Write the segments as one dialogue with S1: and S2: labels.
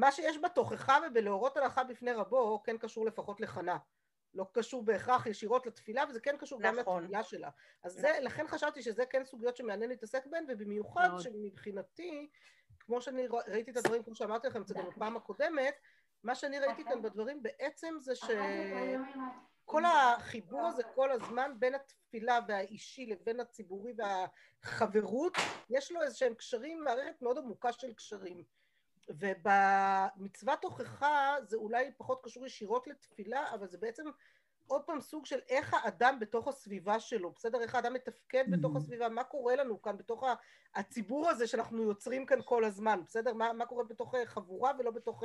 S1: מה שיש בתוכחה ובלהורות הלכה בפני רבו כן קשור לפחות לחנה. לא קשור בהכרח ישירות לתפילה, וזה כן קשור נכון. גם לתפילה שלה. אז נכון. זה, לכן חשבתי שזה כן סוגיות שמעניין להתעסק בהן, ובמיוחד נכון. שמבחינתי, כמו שאני ראיתי את הדברים, כמו שאמרתי לכם, אצל בפעם הקודמת, מה שאני ראיתי כאן בדברים בעצם זה שכל החיבור הזה כל הזמן בין התפילה והאישי לבין הציבורי והחברות, יש לו איזה שהם קשרים, מערכת מאוד עמוקה של קשרים. ובמצוות הוכחה זה אולי פחות קשור ישירות לתפילה, אבל זה בעצם עוד פעם סוג של איך האדם בתוך הסביבה שלו, בסדר? איך האדם מתפקד mm-hmm. בתוך הסביבה, מה קורה לנו כאן בתוך הציבור הזה שאנחנו יוצרים כאן כל הזמן, בסדר? מה, מה קורה בתוך חבורה ולא בתוך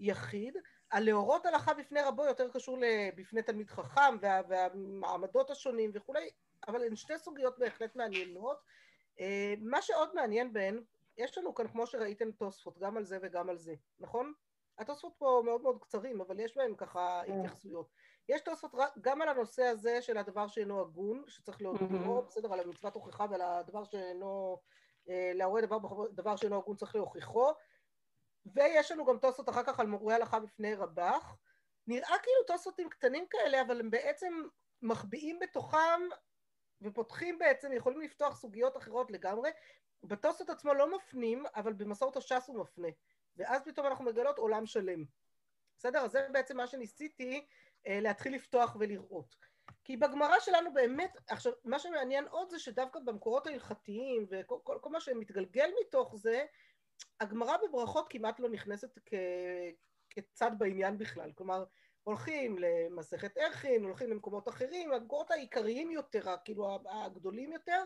S1: יחיד. הלהורות הלכה בפני רבו יותר קשור בפני תלמיד חכם וה, והמעמדות השונים וכולי, אבל הן שתי סוגיות בהחלט מעניינות. אה, מה שעוד מעניין בהן, יש לנו כאן כמו שראיתם תוספות גם על זה וגם על זה, נכון? התוספות פה מאוד מאוד קצרים, אבל יש בהם ככה כן. התייחסויות. יש תוספות גם על הנושא הזה של הדבר שאינו הגון, שצריך להודיעו, בסדר, על המצוות הוכחה ועל הדבר שאינו, אה, להורה דבר, דבר שאינו הגון צריך להוכיחו, ויש לנו גם תוספות אחר כך על מורי הלכה בפני רבח. נראה כאילו תוספותים קטנים כאלה, אבל הם בעצם מחביאים בתוכם ופותחים בעצם, יכולים לפתוח סוגיות אחרות לגמרי. בתוספות עצמו לא מפנים, אבל במסורת הש"ס הוא מפנה. ואז פתאום אנחנו מגלות עולם שלם. בסדר? אז זה בעצם מה שניסיתי אה, להתחיל לפתוח ולראות. כי בגמרא שלנו באמת, עכשיו מה שמעניין עוד זה שדווקא במקורות ההלכתיים וכל כל, כל מה שמתגלגל מתוך זה, הגמרא בברכות כמעט לא נכנסת כ, כצד בעניין בכלל, כלומר הולכים למסכת ערכין, הולכים למקומות אחרים, המקורות העיקריים יותר, כאילו הגדולים יותר,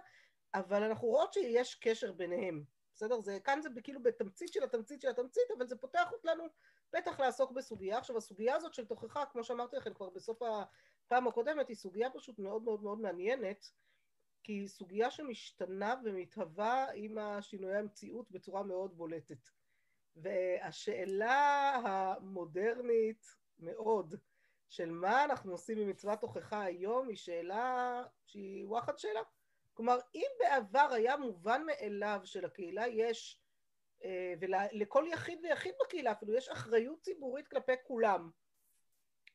S1: אבל אנחנו רואות שיש קשר ביניהם, בסדר? זה, כאן זה כאילו בתמצית של התמצית של התמצית, אבל זה פותח אותנו בטח לעסוק בסוגיה. עכשיו הסוגיה הזאת של תוכחה, כמו שאמרתי לכם כבר בסוף הפעם הקודמת, היא סוגיה פשוט מאוד מאוד מאוד מעניינת, כי היא סוגיה שמשתנה ומתהווה עם השינויי המציאות בצורה מאוד בולטת. והשאלה המודרנית מאוד של מה אנחנו עושים במצוות תוכחה היום היא שאלה שהיא וואחד שאלה. כלומר, אם בעבר היה מובן מאליו שלקהילה יש, אה, ולכל יחיד ויחיד בקהילה אפילו, יש אחריות ציבורית כלפי כולם,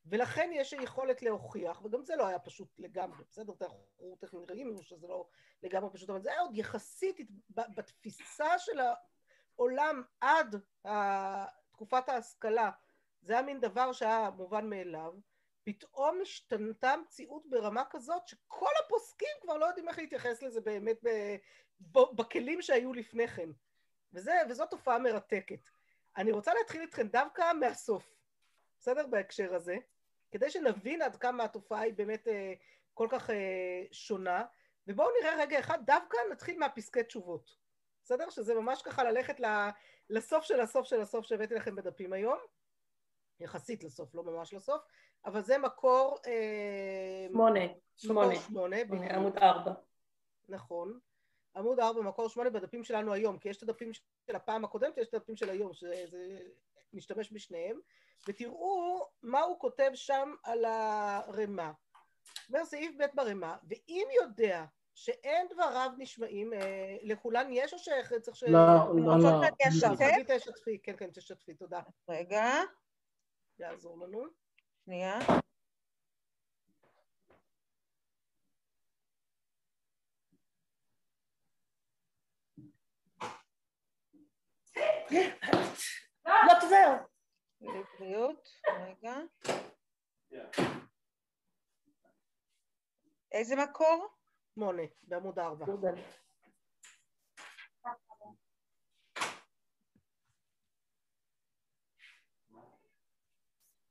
S1: ולכן יש יכולת להוכיח, וגם זה לא היה פשוט לגמרי, בסדר? אנחנו תכף נראים שזה לא לגמרי פשוט, אבל זה היה עוד יחסית בתפיסה של העולם עד תקופת ההשכלה, זה היה מין דבר שהיה מובן מאליו, פתאום השתנתה מציאות ברמה כזאת שכל הפוסקים כבר לא יודעים איך להתייחס לזה באמת בכלים שהיו לפני כן. וזה, וזו תופעה מרתקת. אני רוצה להתחיל איתכם דווקא מהסוף, בסדר? בהקשר הזה, כדי שנבין עד כמה התופעה היא באמת אה, כל כך אה, שונה, ובואו נראה רגע אחד, דווקא נתחיל מהפסקי תשובות, בסדר? שזה ממש ככה ללכת לסוף של הסוף של הסוף שהבאתי לכם בדפים היום, יחסית לסוף, לא ממש לסוף, אבל זה מקור...
S2: אה, שמונה. שמונה.
S1: שמונה.
S2: עמוד ארבע.
S1: נכון. עמוד ארבע, מקור שמונה בדפים שלנו היום, כי יש את הדפים של הפעם הקודמת ויש את הדפים של היום, שזה נשתמש בשניהם, ותראו מה הוא כותב שם על הרמה. אומר סעיף ב' ברמה, ואם יודע שאין דבריו נשמעים, אה, לכולן יש או שצריך ש...
S2: לא, לא, לא.
S1: תשתפי, כן, כן, תשתפי, תודה.
S2: רגע.
S1: יעזור לנו.
S2: שנייה. לא תזהר. בריאות, רגע. איזה מקור?
S1: שמונה, בעמוד ארבע.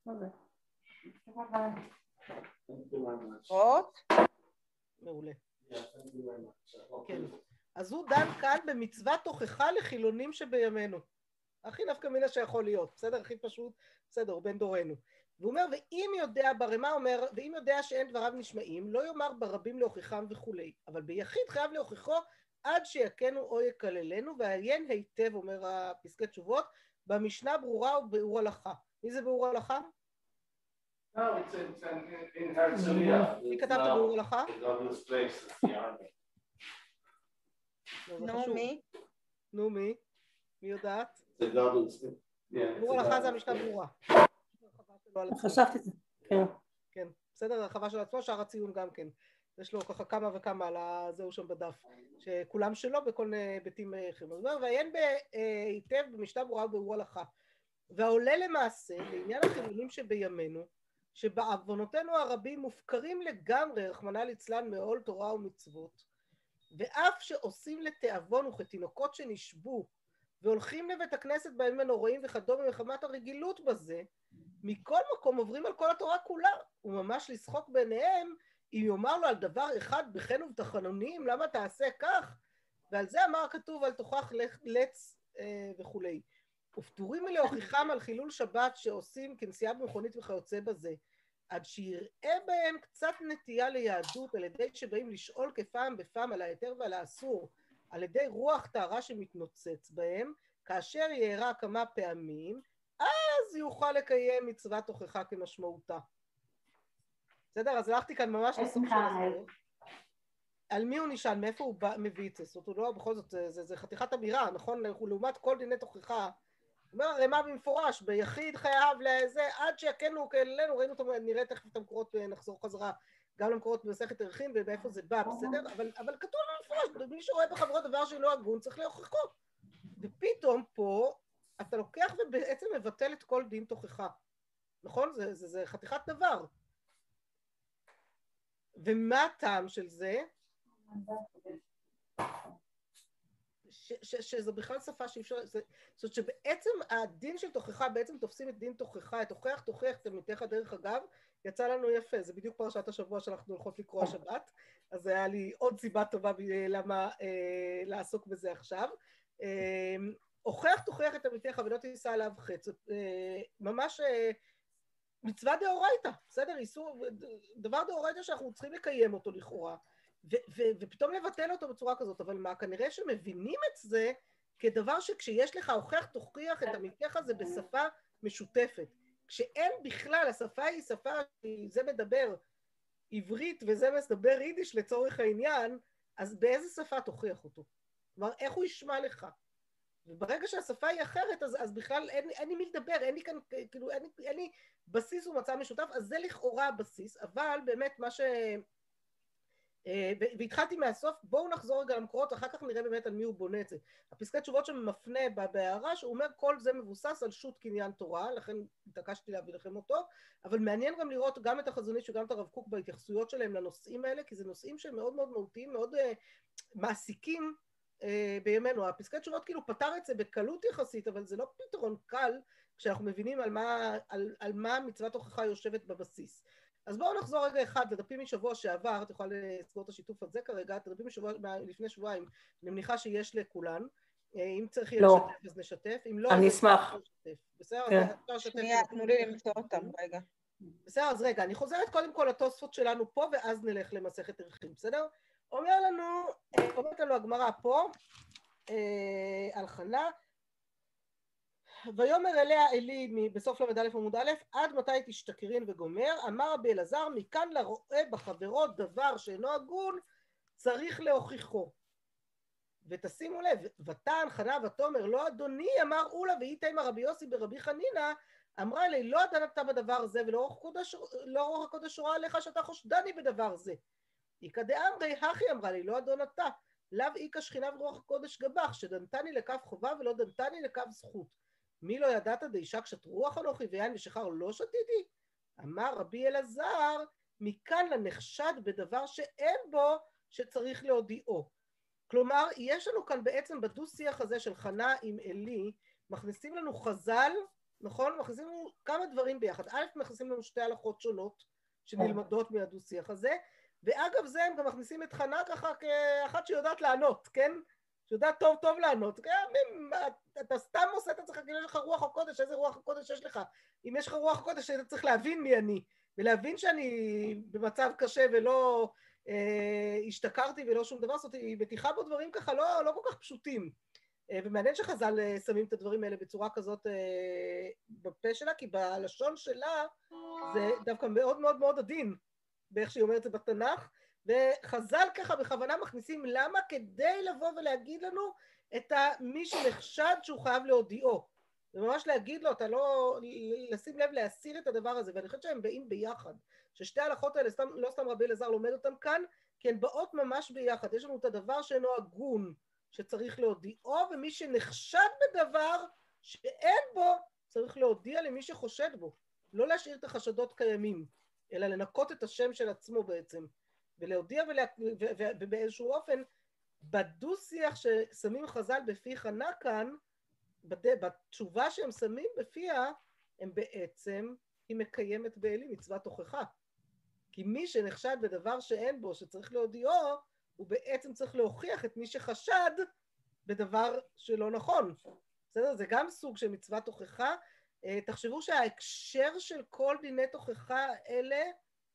S1: מה
S2: רות?
S1: מעולה. כן. אז הוא דן כאן במצוות תוכחה לחילונים שבימינו. הכי נפקא מינה שיכול להיות, בסדר? הכי פשוט, בסדר, הוא בן דורנו. והוא אומר, ואם יודע, ברמה אומר, ואם יודע שאין דבריו נשמעים, לא יאמר ברבים להוכיחם וכולי, אבל ביחיד חייב להוכיחו עד שיכנו או יקללנו, ועיין היטב, אומר הפסקי תשובות, במשנה ברורה וביאור הלכה. מי זה ביאור הלכה? מי כתב את הביאור הלכה?
S2: נו מי?
S1: נו מי? מי יודעת?
S3: זה.
S1: ברור הלכה זה המשנה ברורה.
S3: חשבתי, כן.
S1: כן, בסדר, הרחבה של עצמו, שער הציון גם כן. יש לו ככה כמה וכמה על הזהו שם בדף, שכולם שלו בכל מיני היבטים אחרים. הוא אומר, ועיין היטב במשנה ברורה וברור הלכה. והעולה למעשה, לעניין החילונים שבימינו, שבעוונותינו הרבים מופקרים לגמרי, רחמנא ליצלן, מעול תורה ומצוות, ואף שעושים לתיאבון וכתינוקות שנשבו, והולכים לבית הכנסת בימים הנוראים וכדומה מחמת הרגילות בזה, מכל מקום עוברים על כל התורה כולה, וממש לשחוק בעיניהם אם יאמר לו על דבר אחד בחן ובתחנונים, למה תעשה כך? ועל זה אמר כתוב אל תוכח לץ אה, וכולי. ופטורים מלהוכיחם על חילול שבת שעושים כנסיעה במכונית וכיוצא בזה, עד שיראה בהם קצת נטייה ליהדות על ידי שבאים לשאול כפעם בפעם על ההיתר ועל האסור, על ידי רוח טהרה שמתנוצץ בהם, כאשר יארע כמה פעמים, אז יוכל לקיים מצוות תוכחה כמשמעותה. בסדר? אז הלכתי כאן ממש לסוף של הסרט. על מי הוא נשען? מאיפה הוא מביא את זה? זאת אומרת, הוא לא, בכל זאת, זה, זה, זה חתיכת אמירה, נכון? לעומת כל דיני תוכחה. אומר הרי מה במפורש, ביחיד חייב לזה, עד שיקנו כאלנו, ראינו אותו, נראה תכף את המקורות, נחזור חזרה גם למקורות במסכת ערכים ומאיפה זה בא, בסדר? אבל, אבל כתוב במפורש, מי שרואה בחברות דבר שלא הגון צריך להוכיחו. ופתאום פה אתה לוקח ובעצם מבטל את כל דין תוכחה, נכון? זה, זה, זה חתיכת דבר. ומה הטעם של זה? ש, ש, שזו בכלל שפה שאי אפשר, זאת אומרת שבעצם הדין של תוכחה, בעצם תופסים את דין תוכחה, את תוכח תוכח תלמידיך דרך אגב, יצא לנו יפה, זה בדיוק פרשת השבוע שאנחנו הולכות לקרוא השבת, אז היה לי עוד סיבה טובה למה אה, לעסוק בזה עכשיו. אה, הוכח תוכיח את עמיתך ולא תישא עליו חץ, אה, ממש אה, מצווה דאורייתא, בסדר? איסור, דבר דאורייתא שאנחנו צריכים לקיים אותו לכאורה, ופתאום לבטל אותו בצורה כזאת, אבל מה, כנראה שמבינים את זה כדבר שכשיש לך הוכח תוכיח את עמיתך זה בשפה משותפת. כשאין בכלל, השפה היא שפה, זה מדבר עברית וזה מדבר יידיש לצורך העניין, אז באיזה שפה תוכיח אותו? כלומר, איך הוא ישמע לך? וברגע שהשפה היא אחרת, אז, אז בכלל אין, אין לי מי לדבר, אין לי כאן, כאילו, אין, אין לי בסיס ומצע משותף, אז זה לכאורה הבסיס, אבל באמת מה ש... אה, והתחלתי מהסוף, בואו נחזור רגע למקורות, אחר כך נראה באמת על מי הוא בונה את זה. הפסקת תשובות שמפנה בהערה, שהוא אומר כל זה מבוסס על שו"ת קניין תורה, לכן התעקשתי להביא לכם אותו, אבל מעניין גם לראות גם את החזון איש וגם את הרב קוק בהתייחסויות שלהם לנושאים האלה, כי זה נושאים שהם מאוד מאוד מהותיים, מאוד uh, מעסיקים אה, בימינו. הפסקי תשובות כאילו פתר את זה בקלות יחסית, אבל זה לא פתרון קל כשאנחנו מבינים על מה, על, על מה מצוות הוכחה יושבת בבסיס. אז בואו נחזור רגע אחד לדפים משבוע שעבר, את יכולה לסגור את השיתוף הזה כרגע, את הדפים משבוע, לפני שבועיים, אני מניחה שיש לכולן. אה, אם צריך יהיה
S3: לא.
S1: לשתף אז נשתף, אם לא,
S3: אני אשמח.
S1: בסדר?
S3: כן.
S1: אז אפשר לשתף.
S2: שנייה, תנו לי למצוא אותם, רגע.
S1: בסדר, אז רגע, אני חוזרת קודם כל לתוספות שלנו פה, ואז נלך למסכת ערכים, בסדר? אומר לנו, אה, אומרת לנו הגמרא פה, אה, על חנה, ויאמר אליה עלי בסוף ל"א עמוד א', עד מתי תשתכרין וגומר? אמר רבי אלעזר, מכאן לרואה בחברו דבר שאינו הגון, צריך להוכיחו. ותשימו לב, ותען חנה ותאמר, לא אדוני, אמר אולה ואיתימה רבי יוסי ברבי חנינא, אמרה לי, לא אדנת בדבר זה, ולא רוח הקודש, לא הקודש רואה עליך שאתה חושדני בדבר זה. איכא דאמרי, הכי אמרה לי, לא אדון אתה. לאו איכא שכינה ורוח הקודש גבך, שדנתני לקו חובה ולא דנתני לקו זכות. מי לא ידעת דאישה קשת רוח אנוכי ויין ושחר לא שתיתי? אמר רבי אלעזר, מכאן לנחשד בדבר שאין בו שצריך להודיעו. כלומר, יש לנו כאן בעצם בדו-שיח הזה של חנה עם עלי, מכניסים לנו חז"ל, נכון? מכניסים לנו כמה דברים ביחד. א', מכניסים לנו שתי הלכות שונות שנלמדות מהדו-שיח הזה, ואגב זה הם גם מכניסים את חנה ככה כאחת שיודעת לענות, כן? שיודעת טוב טוב לענות. כן? אתה סתם עושה את עצמך כאילו יש לך רוח הקודש, איזה רוח הקודש יש לך? אם יש לך רוח הקודש, אתה צריך להבין מי אני, ולהבין שאני במצב קשה ולא אה, השתכרתי ולא שום דבר, זאת היא מתיחה בו דברים ככה לא, לא כל כך פשוטים. אה, ומעניין שחז"ל אה, שמים את הדברים האלה בצורה כזאת אה, בפה שלה, כי בלשון שלה זה דווקא מאוד מאוד מאוד עדין. באיך שהיא אומרת את זה בתנ"ך, וחז"ל ככה בכוונה מכניסים למה? כדי לבוא ולהגיד לנו את מי שנחשד שהוא חייב להודיעו. וממש להגיד לו, אתה לא, לשים לב להסיר את הדבר הזה, ואני חושבת שהם באים ביחד, ששתי ההלכות האלה, סתם, לא סתם רבי אלעזר לומד אותם כאן, כי הן באות ממש ביחד, יש לנו את הדבר שאינו הגון, שצריך להודיעו, ומי שנחשד בדבר שאין בו, צריך להודיע למי שחושד בו, לא להשאיר את החשדות קיימים, אלא לנקות את השם של עצמו בעצם, ולהודיע ולה, ובאיזשהו אופן, בדו-שיח ששמים חז"ל בפי חנה כאן, בתשובה שהם שמים בפיה, הם בעצם, היא מקיימת בעלי מצוות תוכחה. כי מי שנחשד בדבר שאין בו, שצריך להודיעו, הוא בעצם צריך להוכיח את מי שחשד בדבר שלא נכון. בסדר? זה גם סוג של מצוות תוכחה. אה, תחשבו שההקשר של כל דיני תוכחה האלה,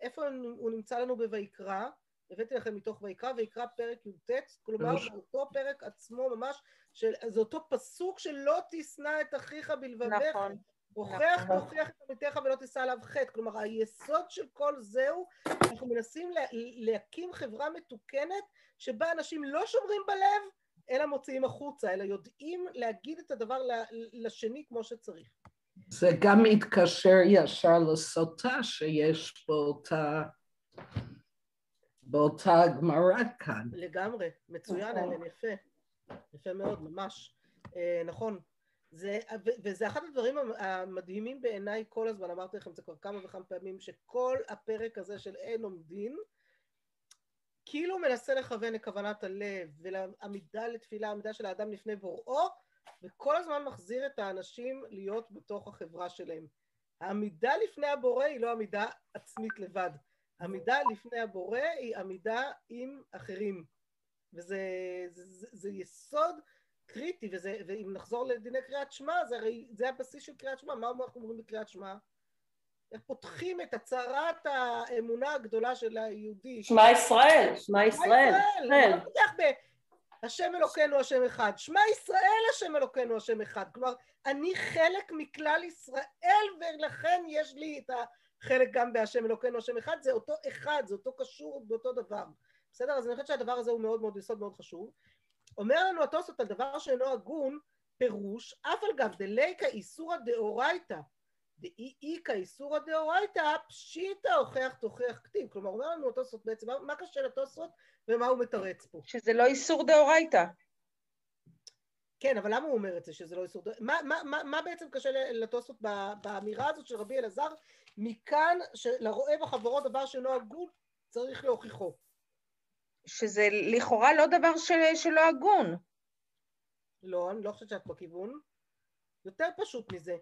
S1: איפה הוא נמצא לנו בויקרא? הבאתי לכם מתוך ויקרא, ויקרא פרק י"ט, כלומר באותו פרק עצמו ממש, של, זה אותו פסוק שלא תשנא את אחיך בלבביך. נכון. הוכח נכון. תוכיח את עמיתך ולא תישא עליו חטא. כלומר, היסוד של כל זהו, אנחנו מנסים לה, להקים חברה מתוקנת שבה אנשים לא שומרים בלב, אלא מוציאים החוצה, אלא יודעים להגיד את הדבר לשני כמו שצריך.
S4: זה גם מתקשר ישר לסוטה שיש באותה, באותה גמרא כאן.
S1: לגמרי, מצוין, אלן, יפה. יפה מאוד, ממש. אה, נכון. זה, וזה אחד הדברים המדהימים בעיניי כל הזמן, אמרתי לכם את זה כבר כמה וכמה פעמים, שכל הפרק הזה של אין עומדין, כאילו מנסה לכוון לכוונת הלב ולעמידה לתפילה, עמידה של האדם לפני בוראו, וכל הזמן מחזיר את האנשים להיות בתוך החברה שלהם. העמידה לפני הבורא היא לא עמידה עצמית לבד. עמידה לפני הבורא היא עמידה עם אחרים. וזה זה, זה, זה יסוד קריטי, וזה, ואם נחזור לדיני קריאת שמע, זה הרי, זה הבסיס של קריאת שמע, מה אנחנו אומרים בקריאת שמע? איך פותחים את הצהרת האמונה הגדולה של היהודי.
S3: שמע ישראל, שמע ישראל. שמע ישראל,
S1: לא פותח ב... השם אלוקינו השם אחד. שמע ישראל השם אלוקינו השם אחד. כלומר, אני חלק מכלל ישראל ולכן יש לי את החלק גם בהשם אלוקינו השם אחד. זה אותו אחד, זה אותו קשור באותו דבר. בסדר? אז אני חושבת שהדבר הזה הוא מאוד מאוד יסוד מאוד חשוב. אומר לנו התוספות על דבר שאינו הגון, פירוש, אף על גב דליקה איסורא דאורייתא דאי איכא איסורא דאורייתא פשיטא הוכח תוכיח כתיב. כלומר, אומר לנו התוספות בעצם, מה, מה קשה לתוספות ומה הוא מתרץ פה?
S2: שזה לא איסור דאורייתא.
S1: כן, אבל למה הוא אומר את זה שזה לא איסור דאורייתא? מה, מה, מה, מה בעצם קשה לתוספות באמירה הזאת של רבי אלעזר? מכאן שלרואה בחברות דבר שאינו הגון, צריך להוכיחו.
S2: שזה לכאורה לא דבר של, שלא הגון.
S1: לא, אני לא חושבת שאת בכיוון. יותר פשוט מזה.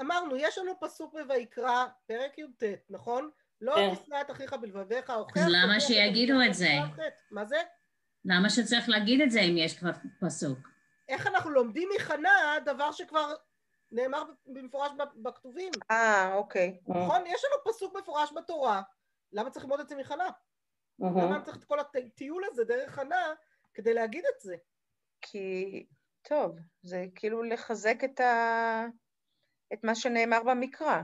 S1: אמרנו, יש לנו פסוק בויקרא, פרק י"ט, נכון? לא כן. תשנא את אחיך בלבביך,
S5: אוכח... אז למה שיגידו את זה?
S1: מה זה?
S5: למה שצריך להגיד את זה אם יש כבר פסוק?
S1: איך אנחנו לומדים מחנה דבר שכבר נאמר במפורש בכתובים?
S2: אה, אוקיי.
S1: נכון? יש לנו פסוק מפורש בתורה, למה צריך ללמוד את זה מחנה? למה אני צריך את כל הטיול הזה דרך חנה כדי להגיד את זה?
S2: כי, טוב, זה כאילו לחזק את, ה... את מה שנאמר במקרא.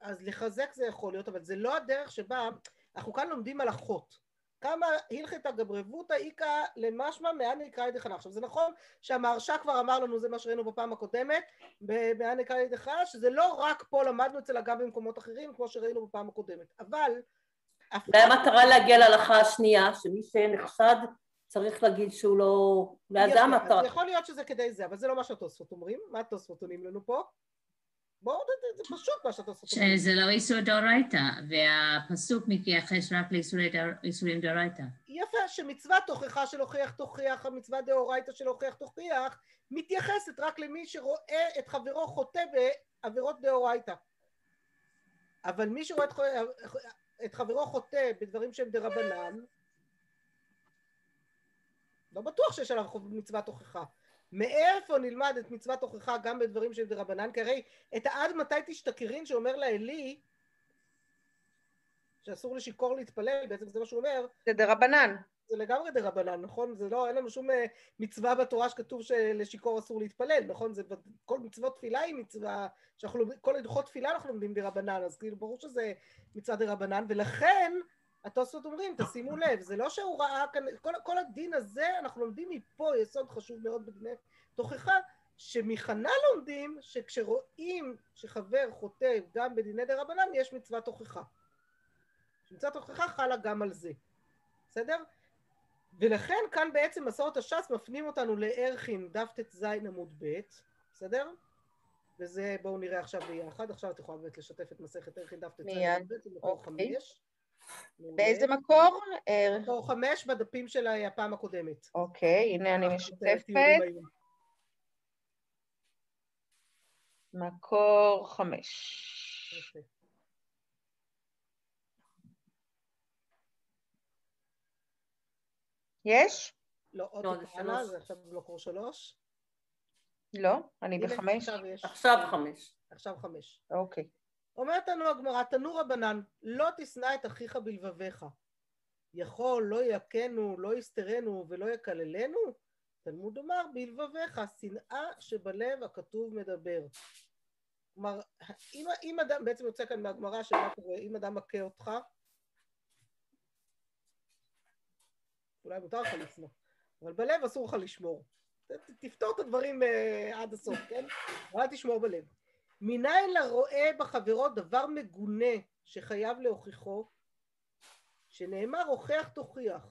S1: אז לחזק זה יכול להיות, אבל זה לא הדרך שבה, אנחנו כאן לומדים הלכות. כמה הלכתא גברבותא איכא למשמע מאן נקרא ידי חנה. עכשיו זה נכון שהמהרש"א כבר אמר לנו, זה מה שראינו בפעם הקודמת, מאן נקרא ידי חנה, שזה לא רק פה למדנו אצל אגב במקומות אחרים, כמו שראינו בפעם הקודמת, אבל
S3: והמטרה להגיע להלכה השנייה, שמי שנחשד צריך להגיד שהוא לא...
S1: וזה המטרה. יכול להיות שזה כדי זה, אבל זה לא מה שהתוספות אומרים. מה התוספות עונים לנו פה? בואו, זה פשוט מה שהתוספות אומרים.
S5: שזה לא איסור דאורייתא, והפסוק מתייחס רק לאיסורים דאורייתא.
S1: יפה, שמצוות תוכחה של הוכיח תוכיח, המצווה דאורייתא של הוכיח תוכיח, מתייחסת רק למי שרואה את חברו חוטא בעבירות דאורייתא. אבל מי שרואה את את חברו חוטא בדברים שהם דרבנן, לא בטוח שיש עליו מצוות הוכחה. מאיפה נלמד את מצוות הוכחה גם בדברים שהם דרבנן? כי הרי את העד מתי תשתכרין שאומר לעלי שאסור לשיכור להתפלל, בעצם זה מה שהוא אומר.
S2: זה דרבנן.
S1: זה לגמרי דרבנן, נכון? זה לא, אין לנו שום אה, מצווה בתורה שכתוב שלשיכור אסור להתפלל, נכון? זה, כל מצוות תפילה היא מצווה, שאנחנו, כל הלכות תפילה אנחנו לומדים דרבנן, אז כאילו ברור שזה מצווה דרבנן, ולכן התוספות אומרים, תשימו לב, זה לא שהוא ראה כאן, כל, כל הדין הזה, אנחנו לומדים מפה יסוד חשוב מאוד בדיני תוכחה, שמחנה לומדים שכשרואים שחבר חוטא גם בדיני דה רבנן יש מצוות הוכחה. מצוות הוכחה חלה גם על זה, בסדר? ולכן כאן בעצם מסורת הש"ס מפנים אותנו לערכין דף ט"ז עמוד ב', בסדר? וזה בואו נראה עכשיו ביחד, עכשיו את יכולה באמת לשתף את מסכת ערכין דף ט"ז עמוד ב', זה מקור
S2: אוקיי.
S1: חמש.
S2: באיזה מקור? אה,
S1: מקור חמש בדפים של הפעם הקודמת.
S2: אוקיי, הנה אני
S1: היום.
S2: מקור חמש. יש?
S1: לא, עוד
S3: לא, זה
S1: הלאה,
S3: שלוש.
S1: זה עכשיו במקור שלוש.
S2: לא, אני בחמש.
S1: עכשיו
S3: חמש.
S1: עכשיו חמש.
S2: אוקיי.
S1: אומרת לנו הגמרא, תנו רבנן, לא תשנא את אחיך בלבביך. יכול, לא יכנו, לא יסתרנו ולא יקללנו? תלמוד אומר, בלבביך, שנאה שבלב הכתוב מדבר. כלומר, אם, אם אדם, בעצם יוצא כאן מהגמרא שמה קורה, אם אדם מכה אותך, אולי מותר לך לשנוא, אבל בלב אסור לך לשמור. תפתור את הדברים אה, עד הסוף, כן? אבל תשמור בלב. מניין לרואה בחברו דבר מגונה שחייב להוכיחו, שנאמר הוכח תוכיח.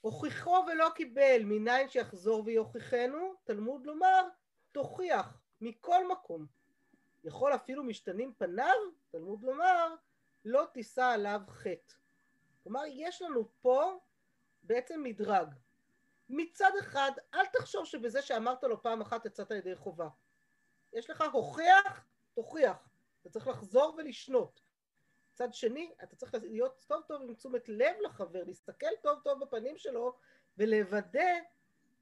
S1: הוכיחו ולא קיבל, מניין שיחזור ויוכיחנו, תלמוד לומר, תוכיח, מכל מקום. יכול אפילו משתנים פניו, תלמוד לומר, לא תישא עליו חטא. כלומר, יש לנו פה בעצם מדרג. מצד אחד, אל תחשוב שבזה שאמרת לו פעם אחת יצאת ידי חובה. יש לך הוכח, תוכיח. אתה צריך לחזור ולשנות. מצד שני, אתה צריך להיות טוב טוב עם תשומת לב לחבר, להסתכל טוב טוב בפנים שלו ולוודא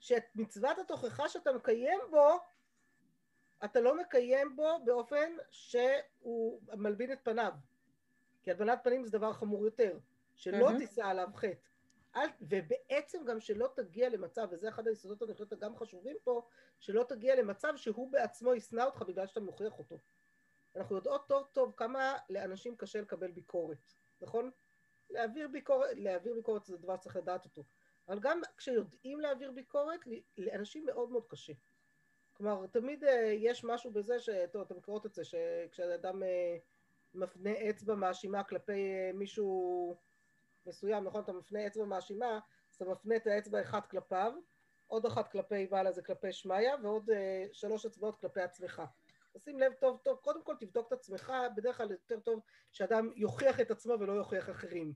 S1: שאת מצוות התוכחה שאתה מקיים בו, אתה לא מקיים בו באופן שהוא מלבין את פניו. כי הלבנת פנים זה דבר חמור יותר, שלא
S2: מהמם.
S1: תישא עליו חטא. אל, ובעצם גם שלא תגיע למצב, וזה אחד היסודות אני חושבת הגם חשובים פה, שלא תגיע למצב שהוא בעצמו ישנא אותך בגלל שאתה מוכיח אותו. אנחנו יודעות טוב טוב כמה לאנשים קשה לקבל ביקורת, נכון? להעביר ביקורת, להעביר ביקורת זה דבר שצריך לדעת אותו. אבל גם כשיודעים להעביר ביקורת, לאנשים מאוד מאוד קשה. כלומר, תמיד אה, יש משהו בזה, ש... טוב, אתם מכירות את זה, שכשאדם אה, מפנה אצבע מאשימה כלפי אה, מישהו מסוים, נכון? אתה מפנה אצבע מאשימה, אז אתה מפנה את האצבע אחת כלפיו, עוד אחת כלפי בעל הזה כלפי שמיא, ועוד אה, שלוש אצבעות כלפי עצמך. תשים לב טוב טוב, קודם כל תבדוק את עצמך, בדרך כלל יותר טוב שאדם יוכיח את עצמו ולא יוכיח אחרים.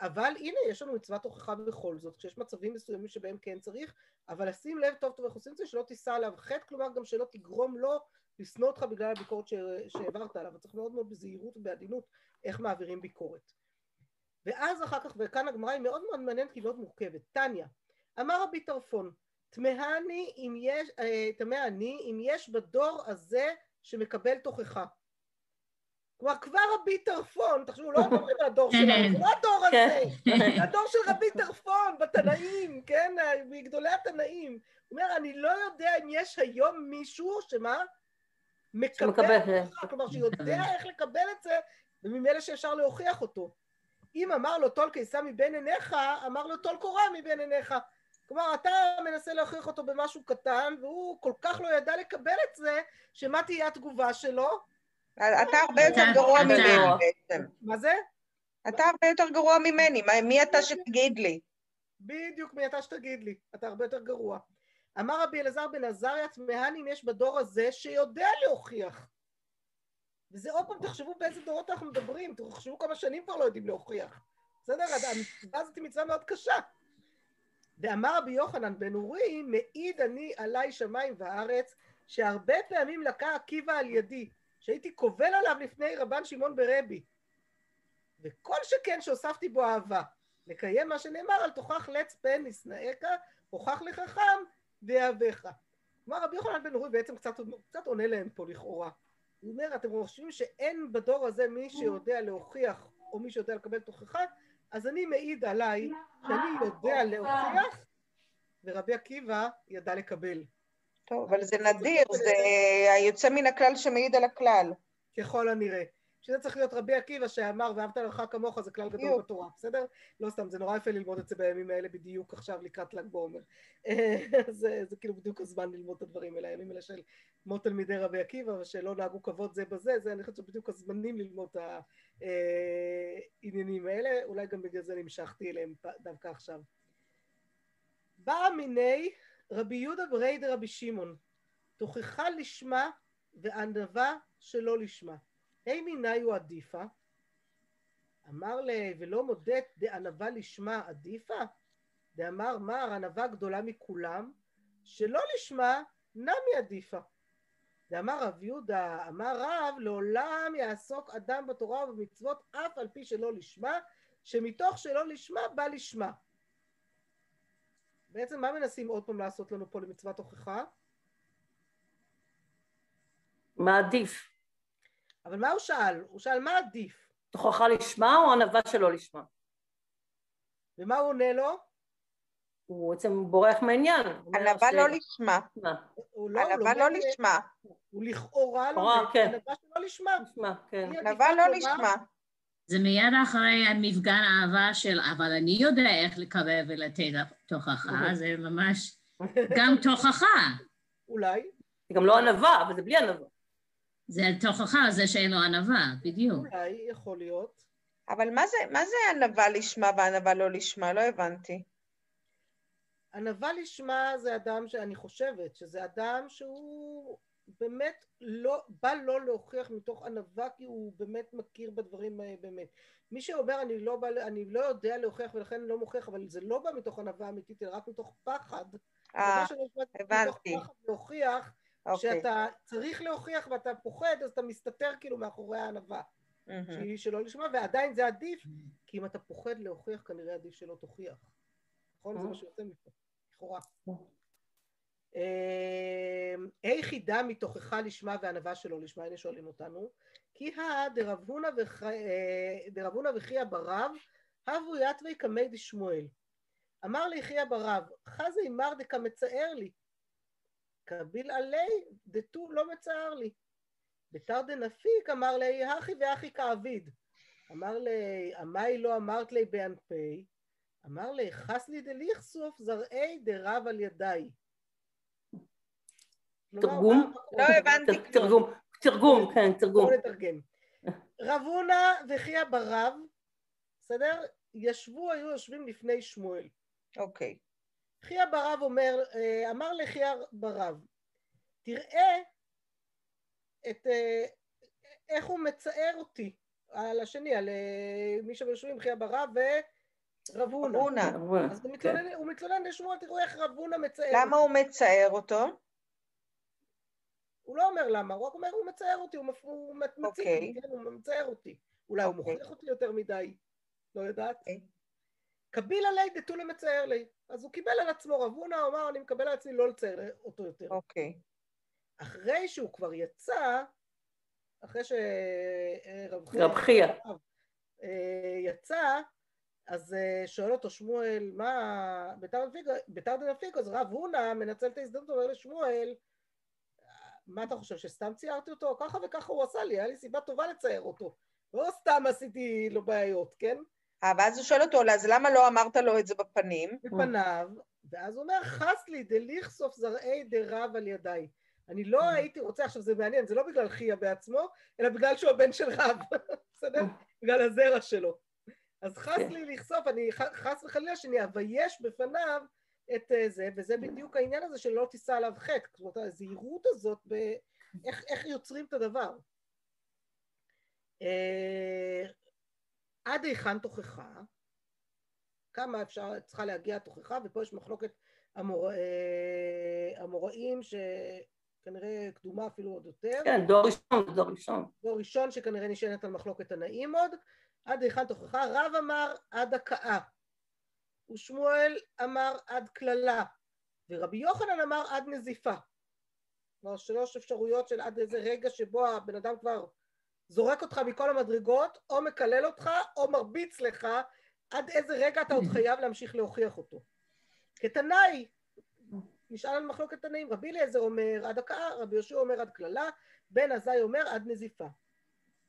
S1: אבל הנה, יש לנו מצוות הוכחה בכל זאת, כשיש מצבים מסוימים שבהם כן צריך, אבל לשים לב טוב טוב איך עושים את זה, שלא תישא עליו חטא, כלומר גם שלא תגרום לו לשנוא אותך בגלל הביקורת. שהעברת עליו, צריך מאוד מאוד בזהירות ובעדינות איך מעבירים ביקורת. ואז אחר כך, וכאן הגמרא היא מאוד מאוד מעניינת היא מאוד מורכבת. טניה, אמר רבי טרפון, תמהני אם יש, אה, תמה אני אם יש בדור הזה שמקבל תוכחה. כלומר כבר רבי טרפון, תחשבו, לא מדברים על הדור שלנו, זה לא הדור הזה,
S3: כן.
S1: הדור של רבי טרפון בתנאים, כן, מגדולי התנאים. הוא אומר, אני לא יודע אם יש היום מישהו שמה? מקבל, כלומר שיודע איך לקבל את זה, וממילא שאפשר להוכיח אותו. אם אמר לו טול קיסם מבין עיניך, אמר לו טול קורה מבין עיניך. כלומר, אתה מנסה להוכיח אותו במשהו קטן, והוא כל כך לא ידע לקבל את זה, שמה תהיה התגובה שלו?
S2: אתה הרבה יותר
S5: אתה-
S2: גרוע ממני בעצם.
S1: מה זה?
S2: אתה הרבה יותר גרוע ממני, מי אתה שתגיד לי?
S1: בדיוק מי אתה שתגיד לי, אתה הרבה יותר גרוע. אמר רבי אלעזר בן עזריה, תמהני אם יש בדור הזה שיודע להוכיח. וזה עוד פעם, תחשבו באיזה דורות אנחנו מדברים, תחשבו כמה שנים כבר לא יודעים להוכיח. בסדר? המצווה הזאת היא מצווה מאוד קשה. ואמר רבי יוחנן בן אורי, מעיד אני עליי שמיים וארץ, שהרבה פעמים לקה עקיבא על ידי, שהייתי קובל עליו לפני רבן שמעון ברבי. וכל שכן שהוספתי בו אהבה. לקיים מה שנאמר על תוכח לץ פן נשנאיך, הוכח לחכם ויאהבך. כלומר רבי יוחנן בן אורי בעצם קצת, קצת עונה להם פה לכאורה. הוא אומר, אתם חושבים שאין בדור הזה מי שיודע להוכיח או מי שיודע לקבל תוכחה, אז אני מעיד עליי שאני יודע להוכיח, ורבי עקיבא ידע לקבל.
S2: טוב, אבל זה נדיר, זה היוצא מן הכלל שמעיד על הכלל.
S1: ככל הנראה. שזה צריך להיות רבי עקיבא שאמר ואהבת לך כמוך זה כלל גדול. בתורה, בסדר? לא סתם, זה נורא יפה ללמוד את זה בימים האלה בדיוק עכשיו לקראת ל"ג בעומר. זה, זה כאילו בדיוק הזמן ללמוד את הדברים האלה, הימים האלה של מות תלמידי רבי עקיבא ושלא נהגו כבוד זה בזה, זה אני חושבת שבדיוק הזמנים ללמוד את העניינים האלה, אולי גם בגלל זה נמשכתי אליהם דווקא עכשיו. באה מיני רבי יהודה ברי דרבי שמעון, תוכחה לשמה וענווה שלא לשמה. היי מיניו עדיפה? אמר ל... ולא מודד דענווה לשמה עדיפה? דאמר מר ענווה גדולה מכולם, שלא לשמה נמי עדיפה. דאמר רב יהודה, אמר רב, לעולם יעסוק אדם בתורה ובמצוות אף על פי שלא לשמה, שמתוך שלא לשמה בא לשמה. בעצם מה מנסים עוד פעם לעשות לנו פה למצוות הוכחה?
S3: מה עדיף?
S1: אבל מה הוא שאל? הוא שאל מה עדיף?
S3: תוכחה לשמה או ענווה שלא לשמה?
S1: ומה הוא עונה לו?
S3: הוא בעצם בורח מהעניין.
S2: ענווה לא לשמה.
S1: לא,
S2: ענווה לא לשמה.
S1: הוא לכאורה לומד
S3: כן.
S1: ענווה שלא לשמה.
S3: כן.
S2: ענווה לא לשמה.
S5: זה מיד אחרי המפגן האהבה של אבל אני יודע איך לקרב ולתת תוכחה, זה ממש גם תוכחה.
S1: אולי,
S3: זה גם לא ענווה, אבל זה בלי ענווה.
S5: זה תוכחה, זה שאין לו ענווה, בדיוק.
S1: אולי, יכול להיות.
S2: אבל מה זה, מה זה ענווה לשמה וענווה לא לשמה? לא הבנתי.
S1: ענווה לשמה זה אדם שאני חושבת שזה אדם שהוא באמת לא, בא לא להוכיח מתוך ענווה כי הוא באמת מכיר בדברים האלה באמת. מי שאומר אני לא, בא, אני לא יודע להוכיח ולכן אני לא מוכיח אבל זה לא בא מתוך ענווה אמיתית אלא רק מתוך פחד.
S2: אה,
S1: ענווה שלא מתוך
S2: הבנתי.
S1: פחד להוכיח
S2: אוקיי.
S1: שאתה צריך להוכיח ואתה פוחד אז אתה מסתתר כאילו מאחורי הענווה
S2: מהמם.
S1: שהיא שלא לשמה ועדיין זה עדיף כי אם אתה פוחד להוכיח כנראה עדיף שלא תוכיח. נכון? זה מה שיוצא מפה, לכאורה. אמ, היחידה מתוכחה לשמה וענווה שלא לשמה, הנה שואלים אותנו, כי הא דרב הונא אה, וחייא ברב, הבו יתווי קמי דשמואל. אמר לי חייא ברב, חזי מר דקא מצער לי. קביל עלי דתו לא מצער לי. בתר דנפיק אמר לי, הכי ואחי כאביד. אמר לי, עמי לא אמרת לי באנפי, אמר לי, חס לי דליכסוף זרעי דרב על ידיי.
S3: תרגום?
S2: לא הבנתי
S3: תרגום, תרגום, כן, תרגום.
S1: בואו נתרגם. רב הונא וחייא ברב, בסדר? ישבו, היו יושבים לפני שמואל.
S2: אוקיי.
S1: חייא ברב אומר, אה, אמר לחייא ברב, תראה את, אה, איך הוא מצער אותי על השני, על אה, מי שיושבים חייא ברב ורב הונא.
S2: הונא.
S1: אז הוא מתלונן, הוא מתלונן לשמואל, תראו איך רב הונא מצער.
S2: למה הוא מצער אותו?
S1: הוא לא אומר למה, הוא רק אומר הוא מצער אותי, הוא. הוא מצ- מציק
S2: אוקיי.
S1: לי, כן, הוא מצער אותי. אולי הוא
S2: אוקיי.
S1: מוכיח אותי יותר מדי, לא יודעת.
S2: אוקיי.
S1: קביל עלי דתו למצער לי. אז הוא קיבל על עצמו, רב הונא הוא אמר, אני מקבל על עצמי לא לצייר אותו יותר.
S2: אוקיי.
S1: אחרי שהוא כבר יצא, אחרי שרב
S3: רב חייא.
S1: אה, יצא, אז אה, שואל אותו שמואל, מה, בתר דנפיגו, אז רב הונא מנצל את ההזדמנות, אומר לשמואל, מה אתה חושב, שסתם ציירתי אותו? ככה וככה הוא עשה לי, היה לי סיבה טובה לצייר אותו. לא סתם עשיתי לו בעיות, כן?
S2: אה, ואז הוא שואל אותו, אז למה לא אמרת לו את זה בפנים?
S1: בפניו, ואז הוא אומר, חס לי דליכסוף זרעי דרב על ידיי. אני לא הייתי רוצה, עכשיו זה מעניין, זה לא בגלל חייא בעצמו, אלא בגלל שהוא הבן של רב, בסדר? בגלל הזרע שלו. אז חס
S3: כן.
S1: לי לכסוף, אני חס וחלילה שאני אבייש בפניו את אה, זה, וזה בדיוק העניין הזה שלא תישא עליו חטא. זאת אומרת, הזהירות הזאת, באיך איך יוצרים את הדבר. עד היכן תוכחה? כמה אפשר, צריכה להגיע התוכחה, ופה יש מחלוקת המור... אה, המוראים שכנראה קדומה אפילו עוד יותר.
S3: כן, דור ראשון, דור ראשון.
S1: דור ראשון שכנראה נשענת על מחלוקת תנאים עוד, עד היכן תוכחה, רב אמר עד הכאה, ושמואל אמר עד קללה, ורבי יוחנן אמר עד נזיפה. כלומר שלוש אפשרויות של עד איזה רגע שבו הבן אדם כבר זורק אותך מכל המדרגות, או מקלל אותך, או מרביץ לך, עד איזה רגע אתה עוד חייב להמשיך להוכיח אותו. כתנאי, נשאל על מחלוקת תנאים, רבי אליעזר אומר עד הכאה, רבי יהושע אומר עד קללה, בן עזאי אומר עד נזיפה.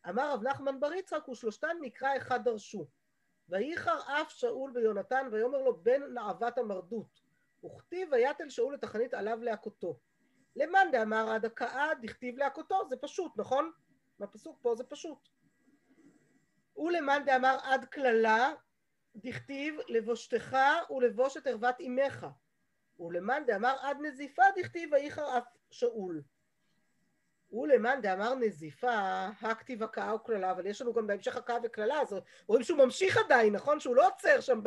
S1: אמר רב נחמן בר יצחק, ושלושתן מקרא אחד דרשו. וייחר אף שאול ויונתן, ויאמר לו בן נעבת המרדות. וכתיב ויתל שאול את החנית עליו להכותו. למאן דאמר עד הכאה, דכתיב להכותו, זה פשוט, נכון? מהפסוק פה זה פשוט. ולמאן דאמר עד קללה, דכתיב לבושתך ולבוש את ערוות אמך. ולמאן דאמר עד נזיפה, דכתיב וייחר אף שאול. ולמאן דאמר נזיפה, הכתיב הכאה וקללה, אבל יש לנו גם בהמשך הכאה וקללה, אז רואים שהוא ממשיך עדיין, נכון? שהוא לא עוצר שם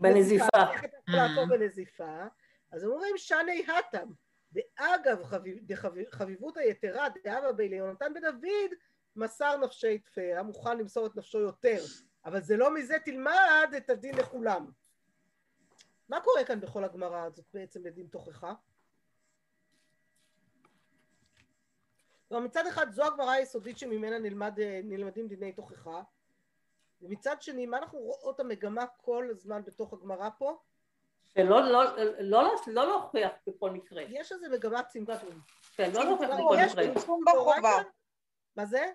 S3: בנזיפה.
S1: יכול לעצור בנזיפה. אז אומרים שני התם, דאגב חביב, חביבות היתרה, דאבא בי ליונתן בדוד, מסר נפשי תפה, היה מוכן למסור את נפשו יותר, אבל זה לא מזה תלמד את הדין לכולם. מה קורה כאן בכל הגמרא הזאת בעצם לדין תוכחה? כלומר מצד אחד זו הגמרא היסודית שממנה נלמד, נלמדים דיני תוכחה ומצד שני מה אנחנו רואות המגמה כל הזמן בתוך הגמרא פה?
S3: שלא לא, לא, לא להוכיח בכל מקרה.
S1: יש איזה מגמת צמצום.
S3: כן, לא להוכיח בכל
S1: יש
S3: מקרה.
S2: צמצום בחובה.
S1: מה זה?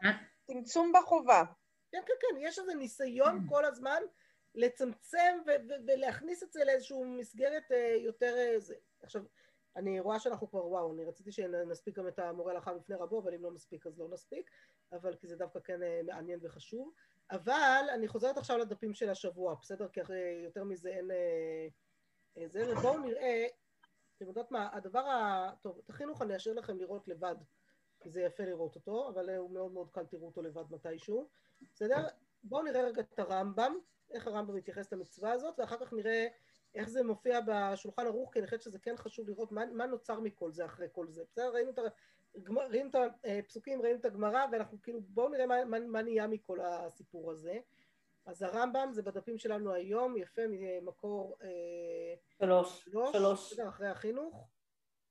S2: צמצום בחובה.
S1: כן, כן, כן, יש איזה ניסיון כל הזמן לצמצם ו- ו- ולהכניס את זה לאיזושהי מסגרת אה, יותר... אה, זה. עכשיו, אני רואה שאנחנו כבר, וואו, אני רציתי שנספיק גם את המורה הלכה בפני רבו, אבל אם לא נספיק אז לא נספיק, אבל כי זה דווקא כן אה, מעניין וחשוב. אבל אני חוזרת עכשיו לדפים של השבוע, בסדר? כי אחרי יותר מזה אין... אה, אה, זה, ובואו נראה, אתם יודעות מה, הדבר ה... טוב, את החינוך אני אשאיר לכם לראות לבד, כי זה יפה לראות אותו, אבל אה, הוא מאוד מאוד קל, תראו אותו לבד מתישהו, בסדר? בואו נראה רגע את הרמב"ם, איך הרמב"ם מתייחס למצווה הזאת, ואחר כך נראה איך זה מופיע בשולחן ערוך, כי אני חושבת שזה כן חשוב לראות מה, מה נוצר מכל זה אחרי כל זה, בסדר? ראינו את, הגמר, ראינו את הפסוקים, ראינו את הגמרא, ואנחנו כאילו, בואו נראה מה, מה, מה נהיה מכל הסיפור הזה. אז הרמב"ם זה בדפים שלנו היום, יפה ממקור אה,
S3: שלוש.
S1: שלוש,
S3: שלוש.
S1: בסדר, אחרי החינוך,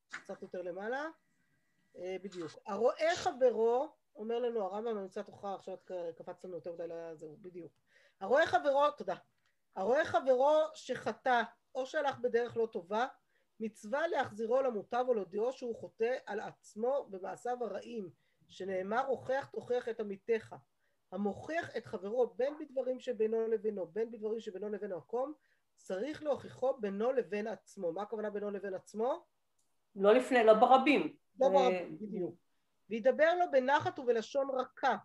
S1: קצת יותר למעלה, אה, בדיוק. הרואה חברו, אומר לנו הרמב"ם במצוות תוכה, עכשיו את קפצת לנו יותר מדי לזהו, בדיוק. הרואה חברו, תודה. הרואה חברו שחטא או שהלך בדרך לא טובה, מצווה להחזירו למוטב או להודיעו שהוא חוטא על עצמו במעשיו הרעים, שנאמר הוכח תוכיח את עמיתך. המוכיח את חברו בין בדברים שבינו לבינו, בין בדברים שבינו לבין המקום, צריך להוכיחו בינו לבין עצמו. מה הכוונה בינו לבין עצמו?
S3: לא לפני, לא ברבים.
S1: לא
S3: זה-
S1: ברבים, בדיוק. וידבר לו בנחת ובלשון רכה,